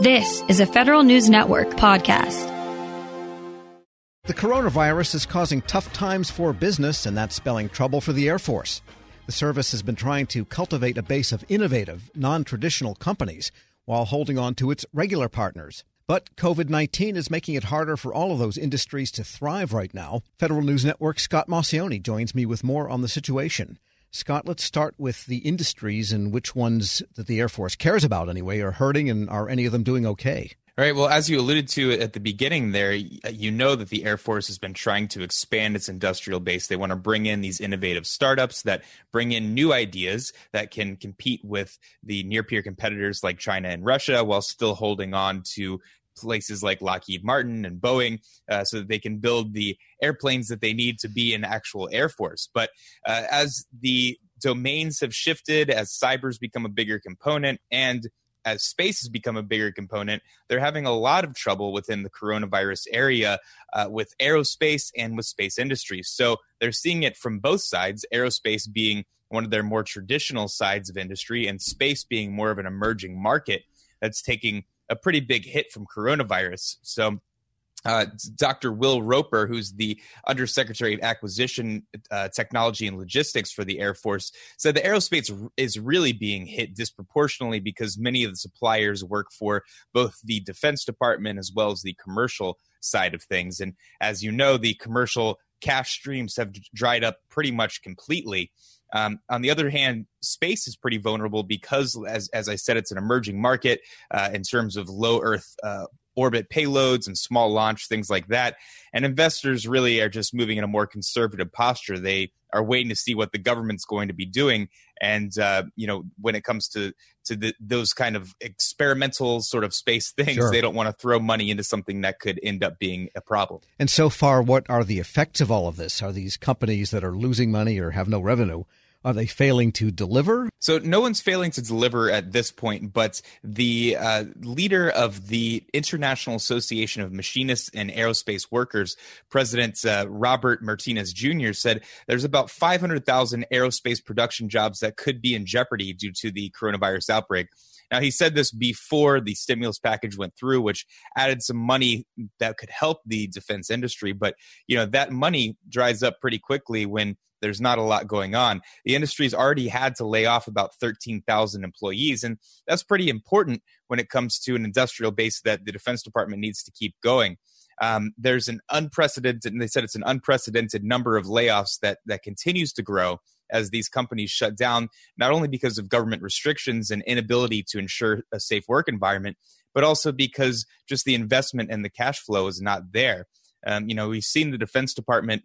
This is a Federal News Network podcast. The coronavirus is causing tough times for business, and that's spelling trouble for the Air Force. The service has been trying to cultivate a base of innovative, non traditional companies while holding on to its regular partners. But COVID 19 is making it harder for all of those industries to thrive right now. Federal News Network Scott Maucione joins me with more on the situation. Scott, let's start with the industries and which ones that the Air Force cares about anyway are hurting and are any of them doing okay? All right. Well, as you alluded to at the beginning there, you know that the Air Force has been trying to expand its industrial base. They want to bring in these innovative startups that bring in new ideas that can compete with the near peer competitors like China and Russia while still holding on to places like Lockheed Martin and Boeing uh, so that they can build the airplanes that they need to be an actual Air Force. But uh, as the domains have shifted, as cyber's become a bigger component, and as space has become a bigger component, they're having a lot of trouble within the coronavirus area uh, with aerospace and with space industries. So they're seeing it from both sides, aerospace being one of their more traditional sides of industry, and space being more of an emerging market that's taking a pretty big hit from coronavirus. So uh, Dr. Will Roper, who's the Undersecretary of Acquisition, uh, Technology, and Logistics for the Air Force, said the aerospace is really being hit disproportionately because many of the suppliers work for both the Defense Department as well as the commercial side of things. And as you know, the commercial cash streams have dried up pretty much completely. Um, on the other hand, space is pretty vulnerable because, as as I said, it's an emerging market uh, in terms of low Earth uh, orbit payloads and small launch things like that. And investors really are just moving in a more conservative posture. They are waiting to see what the government's going to be doing. And uh, you know, when it comes to to the, those kind of experimental sort of space things, sure. they don't want to throw money into something that could end up being a problem. And so far, what are the effects of all of this? Are these companies that are losing money or have no revenue? Are they failing to deliver? So no one's failing to deliver at this point, but the uh, leader of the International Association of Machinists and Aerospace Workers, President uh, Robert Martinez Jr., said there's about 500,000 aerospace production jobs that could be in jeopardy due to the coronavirus outbreak. Now, he said this before the stimulus package went through, which added some money that could help the defense industry. But, you know, that money dries up pretty quickly when there's not a lot going on. The industry's already had to lay off about 13,000 employees, and that's pretty important when it comes to an industrial base that the Defense Department needs to keep going. Um, there's an unprecedented, and they said it's an unprecedented number of layoffs that that continues to grow as these companies shut down, not only because of government restrictions and inability to ensure a safe work environment, but also because just the investment and the cash flow is not there. Um, you know, we've seen the Defense Department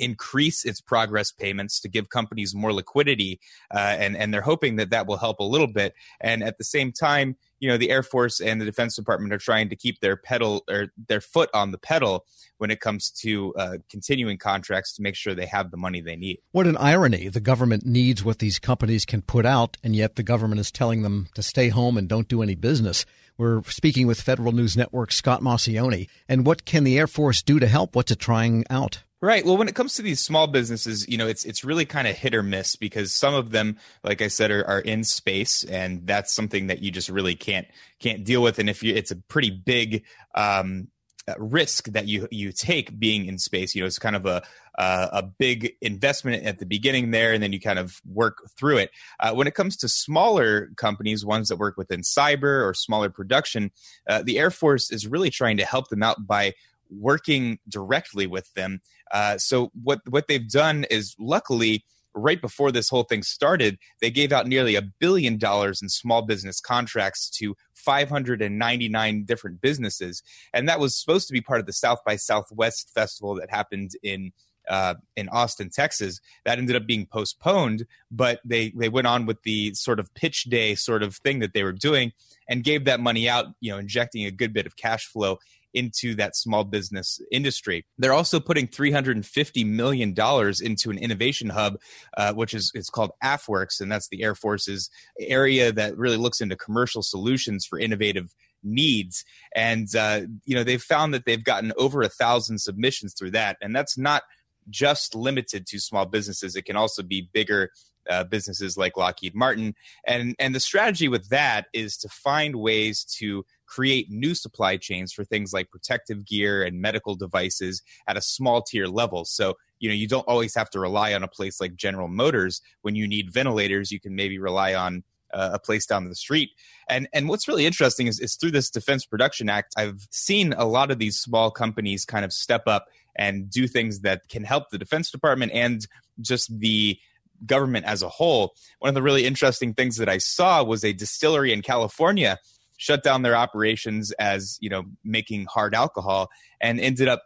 increase its progress payments to give companies more liquidity, uh, and and they're hoping that that will help a little bit. And at the same time, you know, the Air Force and the Defense Department are trying to keep their pedal or their foot on the pedal when it comes to uh, continuing contracts to make sure they have the money they need. What an irony! The government needs what these companies can put out, and yet the government is telling them to stay home and don't do any business. We're speaking with Federal News Network Scott Maucione. And what can the Air Force do to help? What's it trying out? Right. Well, when it comes to these small businesses, you know, it's it's really kind of hit or miss because some of them, like I said, are, are in space, and that's something that you just really can't can't deal with. And if you, it's a pretty big um, uh, risk that you you take being in space. You know, it's kind of a uh, a big investment at the beginning there, and then you kind of work through it. Uh, when it comes to smaller companies, ones that work within cyber or smaller production, uh, the Air Force is really trying to help them out by working directly with them. Uh, so what what they've done is luckily right before this whole thing started, they gave out nearly a billion dollars in small business contracts to 599 different businesses, and that was supposed to be part of the South by Southwest festival that happened in. Uh, in Austin, Texas, that ended up being postponed, but they they went on with the sort of pitch day sort of thing that they were doing, and gave that money out, you know, injecting a good bit of cash flow into that small business industry. They're also putting $350 million into an innovation hub, uh, which is it's called AFWERX, and that's the Air Force's area that really looks into commercial solutions for innovative needs. And, uh, you know, they've found that they've gotten over a thousand submissions through that. And that's not just limited to small businesses. It can also be bigger uh, businesses like Lockheed Martin. And, and the strategy with that is to find ways to create new supply chains for things like protective gear and medical devices at a small tier level. So, you know, you don't always have to rely on a place like General Motors. When you need ventilators, you can maybe rely on uh, a place down the street. And and what's really interesting is, is through this Defense Production Act, I've seen a lot of these small companies kind of step up and do things that can help the Defense Department and just the government as a whole. One of the really interesting things that I saw was a distillery in California shut down their operations as you know making hard alcohol and ended up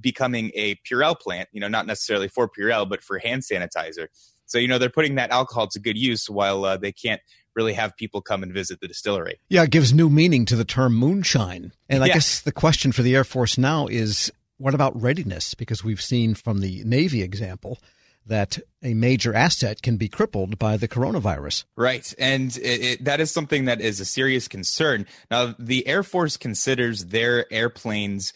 becoming a Purell plant. You know, not necessarily for Purell, but for hand sanitizer. So you know they're putting that alcohol to good use while uh, they can't really have people come and visit the distillery. Yeah, it gives new meaning to the term moonshine. And I yeah. guess the question for the Air Force now is what about readiness? Because we've seen from the Navy example that a major asset can be crippled by the coronavirus. Right. And it, it, that is something that is a serious concern. Now, the Air Force considers their airplanes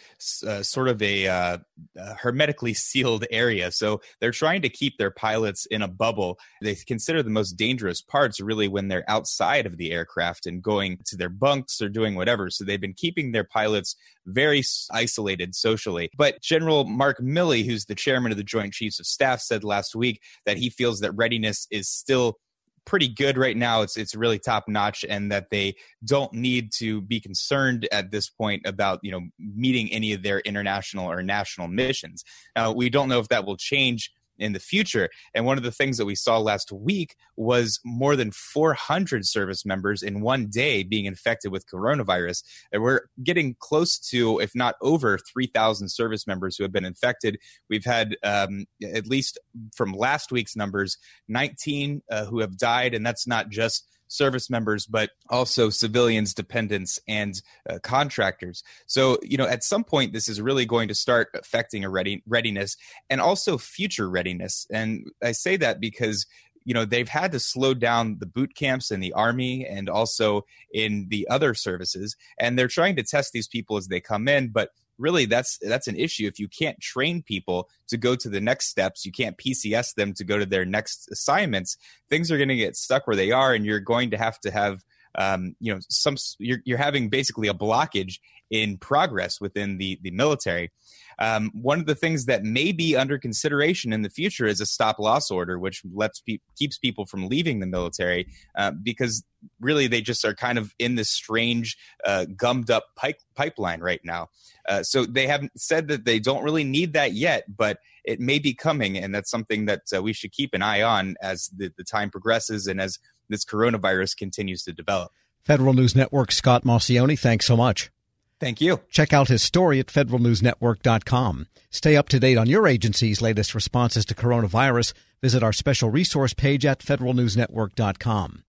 uh, sort of a uh, uh, hermetically sealed area. So they're trying to keep their pilots in a bubble. They consider the most dangerous parts really when they're outside of the aircraft and going to their bunks or doing whatever. So they've been keeping their pilots very isolated socially. But General Mark Milley, who's the chairman of the Joint Chiefs of Staff, said last week that he feels that readiness is still pretty good right now. It's it's really top notch, and that they don't need to be concerned at this point about you know meeting any of their international or national missions. Now we don't know if that will change in the future. And one of the things that we saw last week was more than 400 service members in one day being infected with coronavirus. And we're getting close to, if not over, 3,000 service members who have been infected. We've had, um, at least from last week's numbers, 19 uh, who have died. And that's not just service members, but also civilians, dependents, and uh, contractors. So, you know, at some point, this is really going to start affecting a ready, readiness and also future readiness. And I say that because you know they've had to slow down the boot camps in the army and also in the other services and they're trying to test these people as they come in but really that's that's an issue. If you can't train people to go to the next steps you can't pcs them to go to their next assignments things are going to get stuck where they are and you're going to have to have um, you know some you're, you're having basically a blockage in progress within the the military um, one of the things that may be under consideration in the future is a stop loss order, which lets pe- keeps people from leaving the military uh, because really they just are kind of in this strange uh, gummed up pipe- pipeline right now. Uh, so they haven't said that they don't really need that yet, but it may be coming, and that's something that uh, we should keep an eye on as the, the time progresses and as this coronavirus continues to develop. Federal News Network Scott Maucione, thanks so much. Thank you. Check out his story at federalnewsnetwork.com. Stay up to date on your agency's latest responses to coronavirus. Visit our special resource page at federalnewsnetwork.com.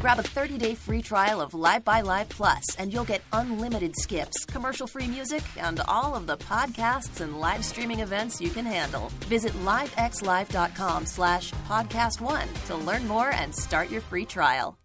Grab a 30-day free trial of Live by Live Plus, and you'll get unlimited skips, commercial-free music, and all of the podcasts and live streaming events you can handle. Visit livexlive.com slash podcast one to learn more and start your free trial.